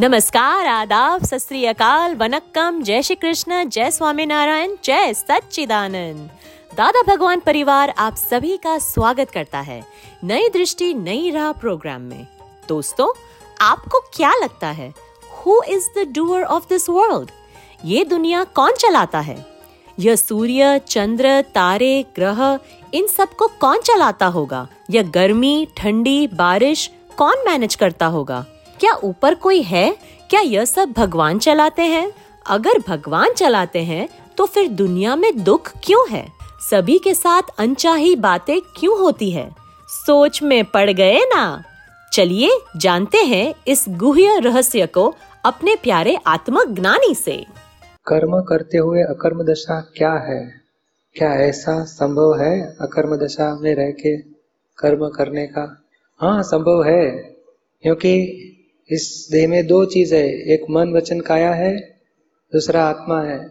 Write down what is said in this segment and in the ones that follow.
नमस्कार, आदाब, सत अकाल, वनक्कम, जय श्री कृष्ण, जय स्वामीनारायण, जय सच्चिदानंद। दादा भगवान परिवार आप सभी का स्वागत करता है नई दृष्टि, नई राह प्रोग्राम में। दोस्तों, आपको क्या लगता है? Who is the doer of this world ये दुनिया कौन चलाता है? यह सूर्य, चंद्र, तारे, ग्रह, इन सबको कौन चलाता होगा? यह गर्मी, ठंडी, बारिश कौन मैनेज करता होगा? क्या ऊपर कोई है? क्या यह सब भगवान चलाते हैं? अगर भगवान चलाते हैं तो फिर दुनिया में दुख क्यों है? सभी के साथ अनचाही बातें क्यों होती है? सोच में पड़ गए ना? चलिए जानते हैं इस गुह्य रहस्य को अपने प्यारे आत्मज्ञानी से। कर्म करते हुए अकर्म दशा क्या है? क्या ऐसा संभव है अकर्म दशा में रह के कर्म करने का? हाँ संभव है, क्योंकि इस देह में दो चीज़ है, एक मन वचन काया है, दूसरा आत्मा है।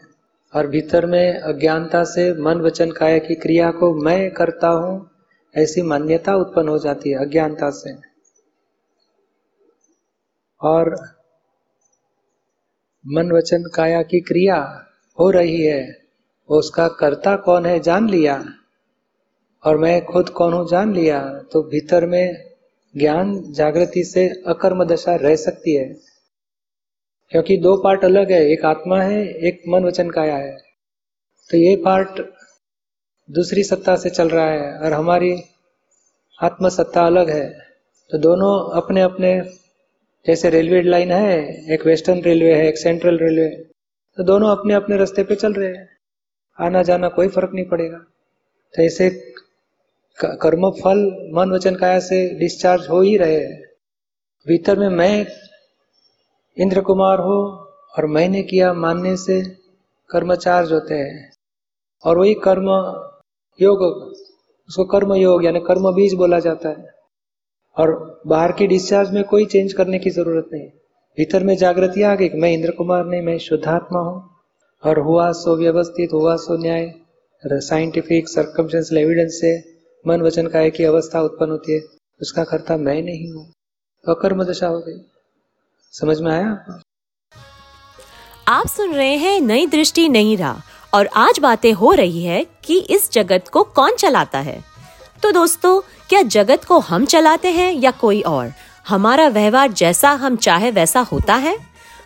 और भीतर में अज्ञानता से मन वचन काया की क्रिया को मैं करता हूँ, ऐसी मान्यता उत्पन्न हो जाती है अज्ञानता से। और मन वचन काया की क्रिया हो रही है, उसका कर्ता कौन है जान लिया? और मैं खुद कौन हूँ जान लिया? तो भीतर में ज्ञान जागृति से अकर्म दशा रह सकती है। क्योंकि दो पार्ट अलग है, एक आत्मा है, एक मन वचन काया है। तो ये पार्ट दूसरी सत्ता से चल रहा है और हमारी आत्म सत्ता अलग है। तो दोनों अपने अपने जैसे रेलवे लाइन है, एक वेस्टर्न रेलवे है, एक सेंट्रल रेलवे तो दोनों अपने अपने रास्ते पे चल रहे हैं। आना जाना कोई फ़र्क नहीं पड़ेगा। तो ऐसे कर्म फल मन वचन काया से डिस्चार्ज हो ही रहे हैं। भीतर में मैं इंद्र कुमार हो और मैंने किया मानने से कर्म चार्ज होते हैं। और वही कर्म योग, उसको कर्म योग यानी कर्म बीज बोला जाता है। और बाहर की डिस्चार्ज में कोई चेंज करने की ज़रूरत नहीं। भीतर में जागृति आ गई मैं इंद्र कुमार नहीं, मैं शुद्धात्मा हूँ। और हुआ सो व्यवस्थित, हुआ सो न्याय। साइंटिफिक सर्कमस्टेंशियल एविडेंस से मन वचन काय की अवस्था उत्पन्न होती है, उसका कर्ता मैं नहीं हूँ। तो कर्म दशा हो गई। समझ में आया आप सुन रहे हैं नई दृष्टि, नई राह, और आज बातें हो रही है कि इस जगत को कौन चलाता है। तो दोस्तों, क्या जगत को हम चलाते हैं या कोई और? हमारा व्यवहार जैसा हम चाहे वैसा होता है?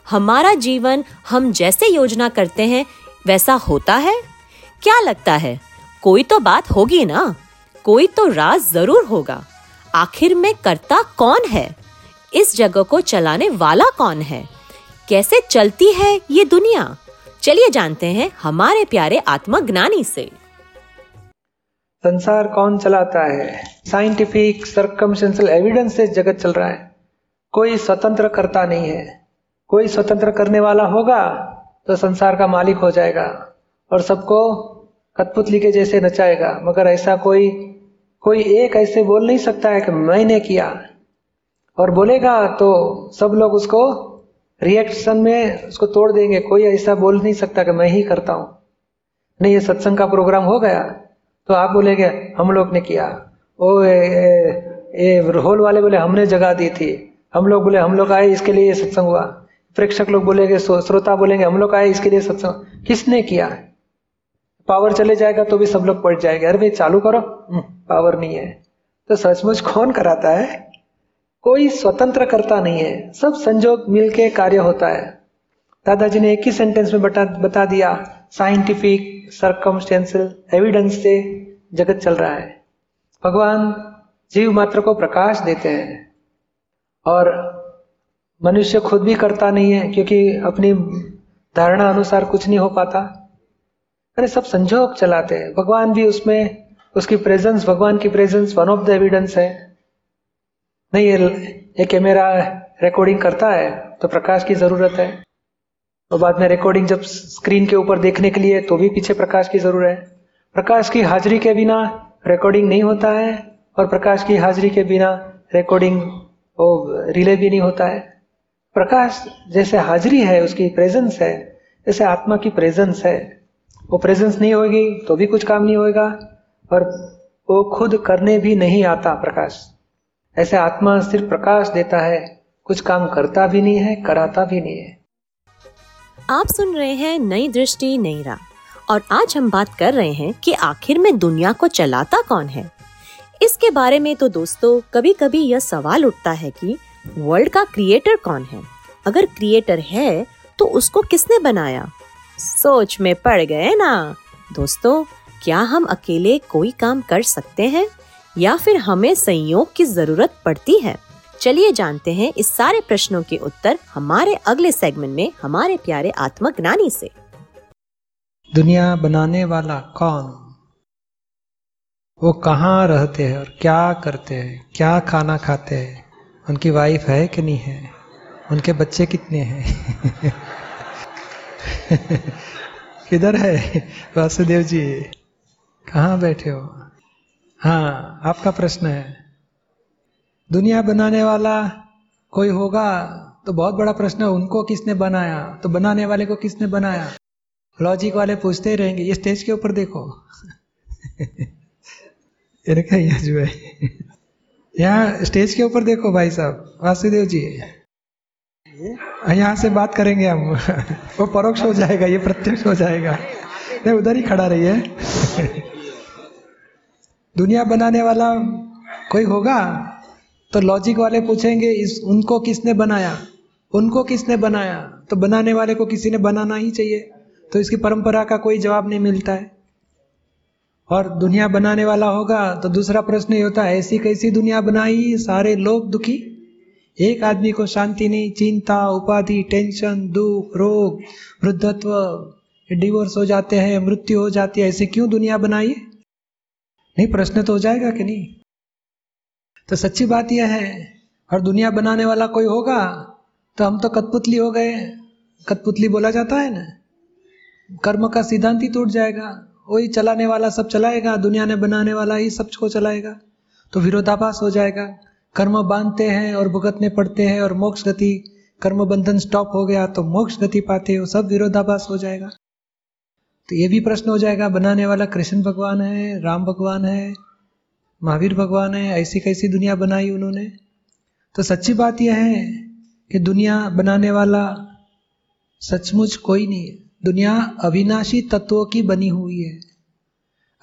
हमारा जीवन हम जैसे योजना करते हैं, वैसा होता है? क्या लगता है? कोई तो बात होगी ना? कोई तो राज ज़रूर होगा। आखिर में करता कौन है? इस जगह को चलाने वाला कौन है? कैसे चलती है ये दुनिया? चलिए जानते हैं हमारे प्यारे आत्मज्ञानी से। संसार कौन चलाता है? साइंटिफिक सर्कमस्टेंशियल एविडेंस से जगत चल रहा है। कोई स्वतंत्र करता नहीं है। कोई स्वतंत्र करने वाला होगा तो संसार का मालिक हो जाएगा और सबको कठपुतली के जैसे नचाएगा। मगर ऐसा कोई कोई एक ऐसे बोल नहीं सकता है कि मैंने किया। और बोलेगा तो सब लोग उसको रिएक्शन में उसको तोड़ देंगे। कोई ऐसा बोल नहीं सकता कि मैं ही करता हूँ। नहीं ये सत्संग का प्रोग्राम हो गया तो आप बोलेंगे हम लोग ने किया। ओ ए, ए, ए रोल वाले बोले हमने जगह दी थी। हम लोग बोले हम लोग आए इसके लिए ये सत्संग हुआ। प्रेक्षक लोग बोलेंगे श्रोता बोलेंगे हम लोग आए इसके लिए सत्संग। किसने किया? पावर चले जाएगा तो भी सब लोग पड़ जाएँगे। अरे भाई, चालू करो। पावर नहीं है। तो सचमुच कौन कराता है? कोई स्वतंत्र करता नहीं है। सब संजोग मिलके कार्य होता है। दादाजी ने एक ही सेंटेंस में बता बता दिया साइंटिफिक सरकमस्टेंशियल एविडेंस से जगत चल रहा है। भगवान जीव मात्र को प्रकाश देते हैं। और मनुष्य खुद भी करता नहीं है, क्योंकि अपनी धारणा अनुसार कुछ नहीं हो पाता। अरे सब संजोग चलाते हैं। भगवान भी उसमें, उसकी प्रेजेंस भगवान की presence one of the evidence है। नहीं, ये ये कैमरा रिकॉर्डिंग करता है तो प्रकाश की ज़रूरत है। और बाद में रिकॉर्डिंग जब स्क्रीन के ऊपर देखने के लिए तो भी पीछे प्रकाश की ज़रूरत है। प्रकाश की हाजिरी के बिना रिकॉर्डिंग नहीं होता है, और प्रकाश की हाजिरी के बिना रिकॉर्डिंग वो रिले भी नहीं होता है। प्रकाश जैसे हाजिरी है, उसकी प्रेजेंस है, जैसे आत्मा की प्रेजेंस है। वो प्रेजेंस नहीं होगी तो भी कुछ काम नहीं होगा और वो खुद करने भी नहीं आता प्रकाश। ऐसे आत्मा सिर्फ़ प्रकाश देता है, कुछ काम करता भी नहीं है, कराता भी नहीं है। आप सुन रहे हैं नई दृष्टि, नई राह और आज हम बात कर रहे हैं कि आखिर में दुनिया को चलाता कौन है? इसके बारे में तो दोस्तों कभी कभी यह सवाल उठता है कि वर्ल्ड का क्रिएटर कौन है? अगर क्रिएटर है तो उसको किसने बनाया? सोच में पड़ गए ना। दोस्तों, क्या हम अकेले कोई काम कर सकते हैं? या फिर हमें संयोग की ज़रूरत पड़ती है? चलिए जानते हैं इस सारे प्रश्नों के उत्तर हमारे अगले सेगमेंट में हमारे प्यारे आत्मज्ञानी से। दुनिया बनाने वाला कौन? वो कहाँ रहते हैं और क्या करते हैं? क्या खाना खाते हैं? उनकी वाइफ है कि नहीं है? उनके बच्चे कितने हैं? किधर है? वासुदेव जी, कहाँ बैठे हो? हाँ आपका प्रश्न है। दुनिया बनाने वाला कोई होगा तो बहुत बड़ा प्रश्न है, उनको किसने बनाया? तो बनाने वाले को किसने बनाया? लॉजिक वाले पूछते ही रहेंगे, ये स्टेज के ऊपर देखो। ये जो है। यहाँ स्टेज के ऊपर देखो भाई साहब, वासुदेव जी। यहाँ से बात करेंगे हम। वो परोक्ष हो जाएगा, ये प्रत्यक्ष हो जाएगा। नहीं, उधर ही खड़ा रही है दुनिया बनाने वाला कोई होगा? तो लॉजिक वाले पूछेंगे, इस, उनको किसने बनाया? उनको किसने बनाया? तो बनाने वाले को किसी ने बनाना ही चाहिए। तो इसकी परंपरा का कोई जवाब नहीं मिलता है। और दुनिया बनाने वाला होगा तो दूसरा प्रश्न ये होता है, ऐसी कैसी दुनिया बनाई सारे लोग दुखी? एक आदमी को शांति नहीं, चिंता, उपाधि, टेंशन, दुख, रोग, वृद्धत्व, डिवोर्स हो जाते हैं, मृत्यु हो जाती है, ऐसे क्यों दुनिया बनाई? नहीं, प्रश्न तो हो जाएगा कि नहीं? तो सच्ची बात यह है, और दुनिया बनाने वाला कोई होगा तो हम तो कठपुतली हो गए कठपुतली बोला जाता है ना, कर्म का सिद्धांत ही टूट जाएगा, वही चलाने वाला सब चलाएगा, दुनिया ने बनाने वाला ही सबको चलाएगा तो विरोधाभास हो जाएगा। कर्म बांधते हैं और भुगतने पड़ते हैं और मोक्ष गति कर्म बंधन स्टॉप हो गया तो मोक्ष गति पाते हो, सब विरोधाभास हो जाएगा। तो ये भी प्रश्न हो जाएगा, बनाने वाला कृष्ण भगवान है, राम भगवान है, महावीर भगवान है, ऐसी कैसी दुनिया बनाई उन्होंने? तो सच्ची बात यह है कि दुनिया बनाने वाला सचमुच कोई नहीं है। दुनिया अविनाशी तत्वों की बनी हुई है।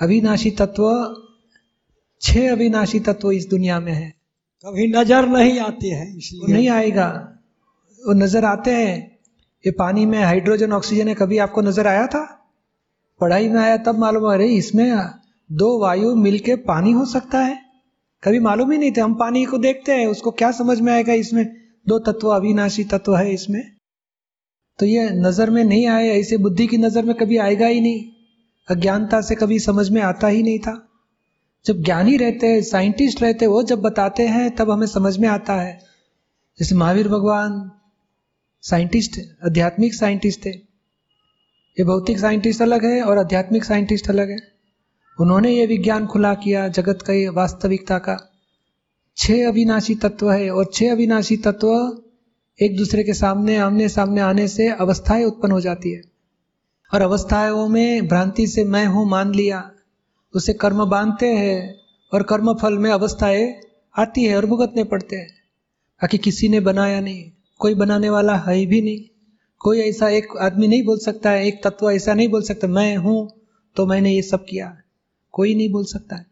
अविनाशी तत्व, छह अविनाशी तत्व इस दुनिया में है। कभी नज़र नहीं आती है इसलिए। वो नहीं आएगा। वो नज़र आते हैं। ये पानी में हाइड्रोजन, ऑक्सीजन है, कभी आपको नज़र आया था? पढ़ाई में आया, तब मालूम अरे, इसमें दो वायु मिलके पानी हो सकता है। कभी मालूम ही नहीं था। हम पानी को देखते हैं, उसको क्या समझ में आएगा इसमें? दो तत्व, अविनाशी तत्व है इसमें। तो ये नज़र में नहीं आए ऐसे बुद्धि की नज़र में कभी आएगा ही नहीं। अज्ञानता से कभी समझ में आता ही नहीं था। जब ज्ञानी रहते हैं, साइंटिस्ट रहते हैं, वो जब बताते हैं, तब हमें समझ में आता है। जैसे महावीर भगवान साइंटिस्ट आध्यात्मिक साइंटिस्ट थे ये भौतिक साइंटिस्ट अलग है और आध्यात्मिक साइंटिस्ट अलग है। उन्होंने ये विज्ञान खुला किया जगत का वास्तविकता का। छह अविनाशी तत्व है और छह अविनाशी तत्व एक दूसरे के सामने, आमने सामने आने से अवस्थाएँ उत्पन्न हो जाती है। और अवस्थाओं में भ्रांति से मैं हूँ, मान लिया। उसे कर्म बांधते हैं और कर्म फल में अवस्थाएँ आती है और भुगतने पड़ते हैं। बाकी किसी ने बनाया नहीं, कोई बनाने वाला है भी नहीं। कोई ऐसा एक आदमी नहीं बोल सकता है, एक तत्व ऐसा नहीं बोल सकता, मैं हूँ तो मैंने ये सब किया। कोई नहीं बोल सकता है।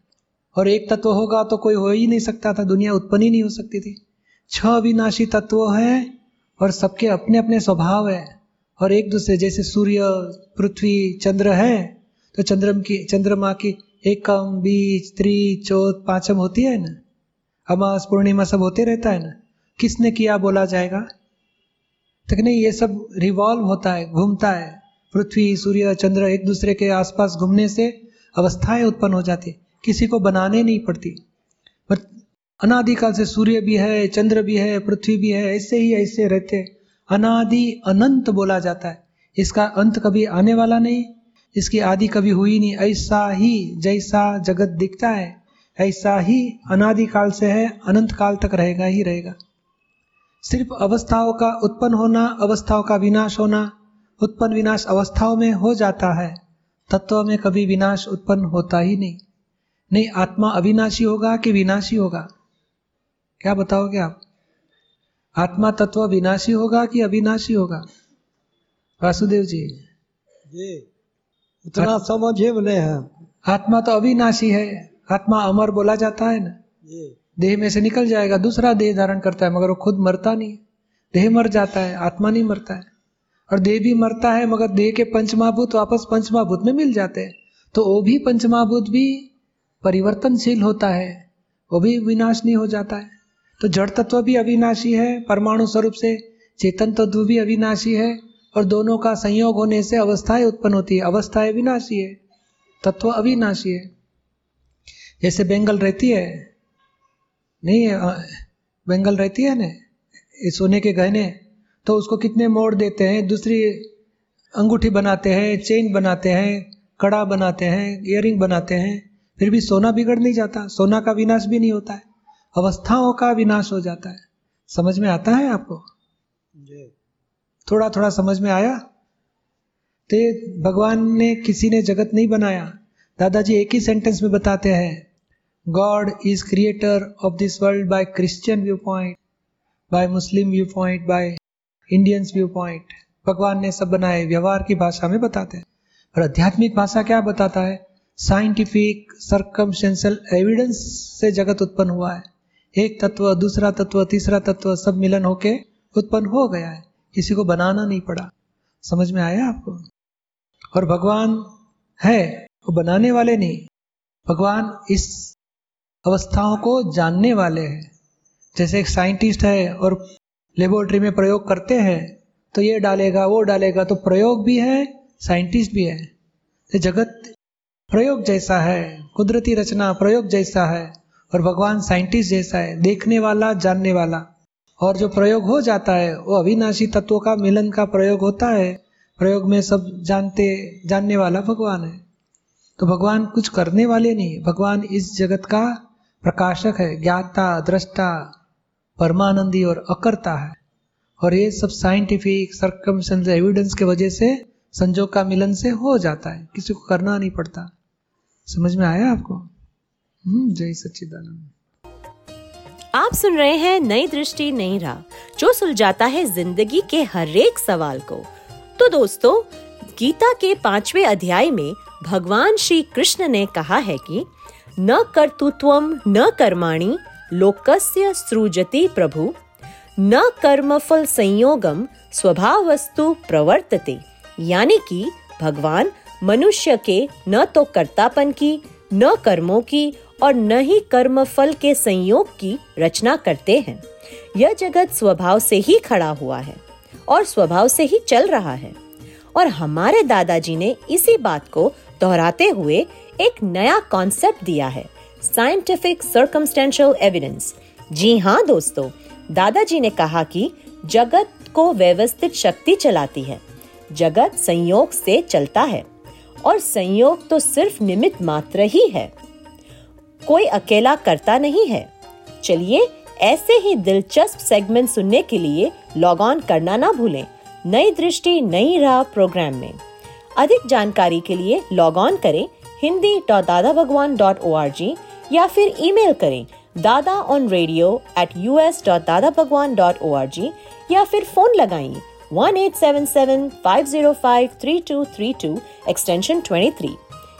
और एक तत्व होगा तो कोई हो ही नहीं सकता था, दुनिया उत्पन्न ही नहीं हो सकती थी। छह अविनाशी तत्व है और सबके अपने अपने स्वभाव है। और एक दूसरे जैसे सूर्य, पृथ्वी, चंद्र है। तो चंद्रम की, चंद्रमा की एकम, बीज त्रि चौथ, पांचम होती है ना? अमास, पूर्णिमा सब होते रहता है ना? किसने किया बोला जाएगा? तो नहीं, ये सब रिवॉल्व होता है, घूमता है। पृथ्वी, सूर्य, चंद्र एक दूसरे के आसपास घूमने से अवस्थाएँ उत्पन्न हो जाती किसी को बनाने नहीं पड़ती। अनादिकाल से सूर्य भी है, चंद्र भी है, पृथ्वी भी है, ऐसे ही ऐसे रहते अनादि अनंत बोला जाता है। इसका अंत कभी आने वाला नहीं। इसकी आदि कभी हुई नहीं। ऐसा ही, जैसा जगत दिखता है, ऐसा ही अनादि काल से है अनंत काल तक रहेगा ही रहेगा। सिर्फ़ अवस्थाओं का उत्पन्न होना, अवस्थाओं का विनाश होना, उत्पन्न विनाश अवस्थाओं में हो जाता है, तत्व में कभी विनाश उत्पन्न होता ही नहीं। नहीं, आत्मा अविनाशी होगा कि विनाशी होगा? क्या बताओगे आप? आत्मा तत्व विनाशी होगा कि अविनाशी होगा? वासुदेव जी। जी। उतना समझे बोले हैं। आत्मा तो अविनाशी है। आत्मा अमर बोला जाता है ना। देह में से निकल जाएगा दूसरा देह धारण करता है मगर वो खुद मरता नहीं है। देह मर जाता है आत्मा नहीं मरता है। और देह भी मरता है मगर देह के पंचमहाभूत वापस पंचमहाभूत में मिल जाते हैं। तो वो भी पंचमाभूत भी परिवर्तनशील होता है वो भी विनाश नहीं हो जाता है। तो जड़ तत्व भी अविनाशी है परमाणु स्वरूप से चेतन तत्व भी अविनाशी है। और दोनों का संयोग होने से अवस्थाएँ उत्पन्न होती है। अवस्थाएँ विनाशी है, तत्व अविनाशी है। जैसे बेंगल रहती है, नहीं है बेंगल रहती है ना सोने के गहने तो उसको कितने मोड़ देते हैं? दूसरी अंगूठी बनाते हैं, चेन बनाते हैं, कड़ा बनाते हैं इयरिंग बनाते हैं, फिर भी सोना बिगड़ नहीं जाता। सोना का विनाश भी नहीं होता है। अवस्थाओं का विनाश हो जाता है। समझ में आता है आपको? जी। थोड़ा थोड़ा समझ में आया? तो भगवान ने किसी ने जगत नहीं बनाया। दादाजी एक ही सेंटेंस में बताते हैं God is creator of this world by Christian view point by Muslim view point by Indians view point भगवान ने सब बनाए, व्यवहार की भाषा में बताते हैं। और आध्यात्मिक भाषा क्या बताता है? साइंटिफिक सरकमस्टेंशियल एविडेंस से जगत उत्पन्न हुआ है। एक तत्व, दूसरा तत्व, तीसरा तत्व सब मिलन होके उत्पन्न हो गया है। किसी को बनाना नहीं पड़ा। समझ में आया आपको? और भगवान है, वो बनाने वाले नहीं। भगवान इस अवस्थाओं को जानने वाले हैं। जैसे एक साइंटिस्ट है और लेबोरेटरी में प्रयोग करते हैं तो ये डालेगा, वो डालेगा तो प्रयोग भी है, साइंटिस्ट भी है। तो जगत प्रयोग जैसा है, कुदरती रचना प्रयोग जैसा है, और भगवान साइंटिस्ट जैसा है, देखने वाला, जानने वाला। और जो प्रयोग हो जाता है, वो अविनाशी तत्वों का मिलन का प्रयोग होता है। प्रयोग में सब जानते, जानने वाला भगवान है। तो भगवान कुछ करने वाले नहीं भगवान इस जगत का प्रकाशक है, ज्ञाता, दृष्टा, परमानंदी और अकर्ता है। और ये सब साइंटिफिक सरकम एविडेंस के वजह से, संजोग का मिलन से हो जाता है। किसी को करना नहीं पड़ता। समझ में आया आपको? हम्म जय सच्चिदानंद। आप सुन रहे हैं नई दृष्टि, नई राह, जो सुलझाता है ज़िंदगी के हर एक सवाल को। तो दोस्तों, गीता के पांचवे अध्याय में भगवान श्री कृष्ण ने कहा है कि, न कर्तृत्वम न कर्माणि, लोकस्य सृजति प्रभु। न कर्मफल संयोगम स्वभावस्तु प्रवर्तते। यानी कि, भगवान मनुष्य के न तो कर्तापन की, न कर्मों की और न ही कर्म फल के संयोग की रचना करते हैं। यह जगत स्वभाव से ही खड़ा हुआ है और स्वभाव से ही चल रहा है। और हमारे दादाजी ने इसी बात को दोहराते हुए एक नया कॉन्सेप्ट दिया है साइंटिफिक सर्कमस्टेंशियल एविडेंस जी हाँ दोस्तों, दादाजी ने कहा कि जगत को व्यवस्थित शक्ति चलाती है, जगत संयोग से चलता है, और संयोग तो सिर्फ़ निमित्त मात्र ही है। कोई अकेला करता नहीं है। चलिए, ऐसे ही दिलचस्प सेगमेंट सुनने के लिए लॉग ऑन करना ना भूलें। नई दृष्टि, नई राह प्रोग्राम में। अधिक जानकारी के लिए लॉग ऑन करें Hindi dot Dada Bhagwan dot O R G या फिर ईमेल करें Dada on radio at U S dot Dada Bhagwan dot O R G या फिर फ़ोन लगाइए one eight seven seven five zero five three two three two extension twenty three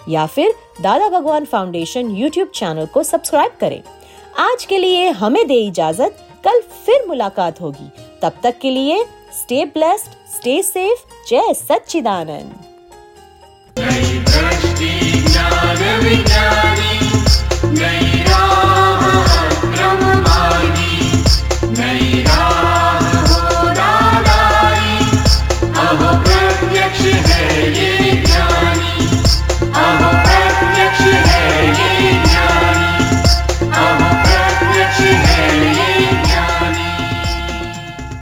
या फिर Dada Bhagwan foundation YouTube channel को subscribe करें। आज के लिए हमें दे इजाज़त। कल फिर मुलाकात होगी। तब तक के लिए स्टे ब्लेस्ड स्टे सेफ़ जय सच्चिदानंद।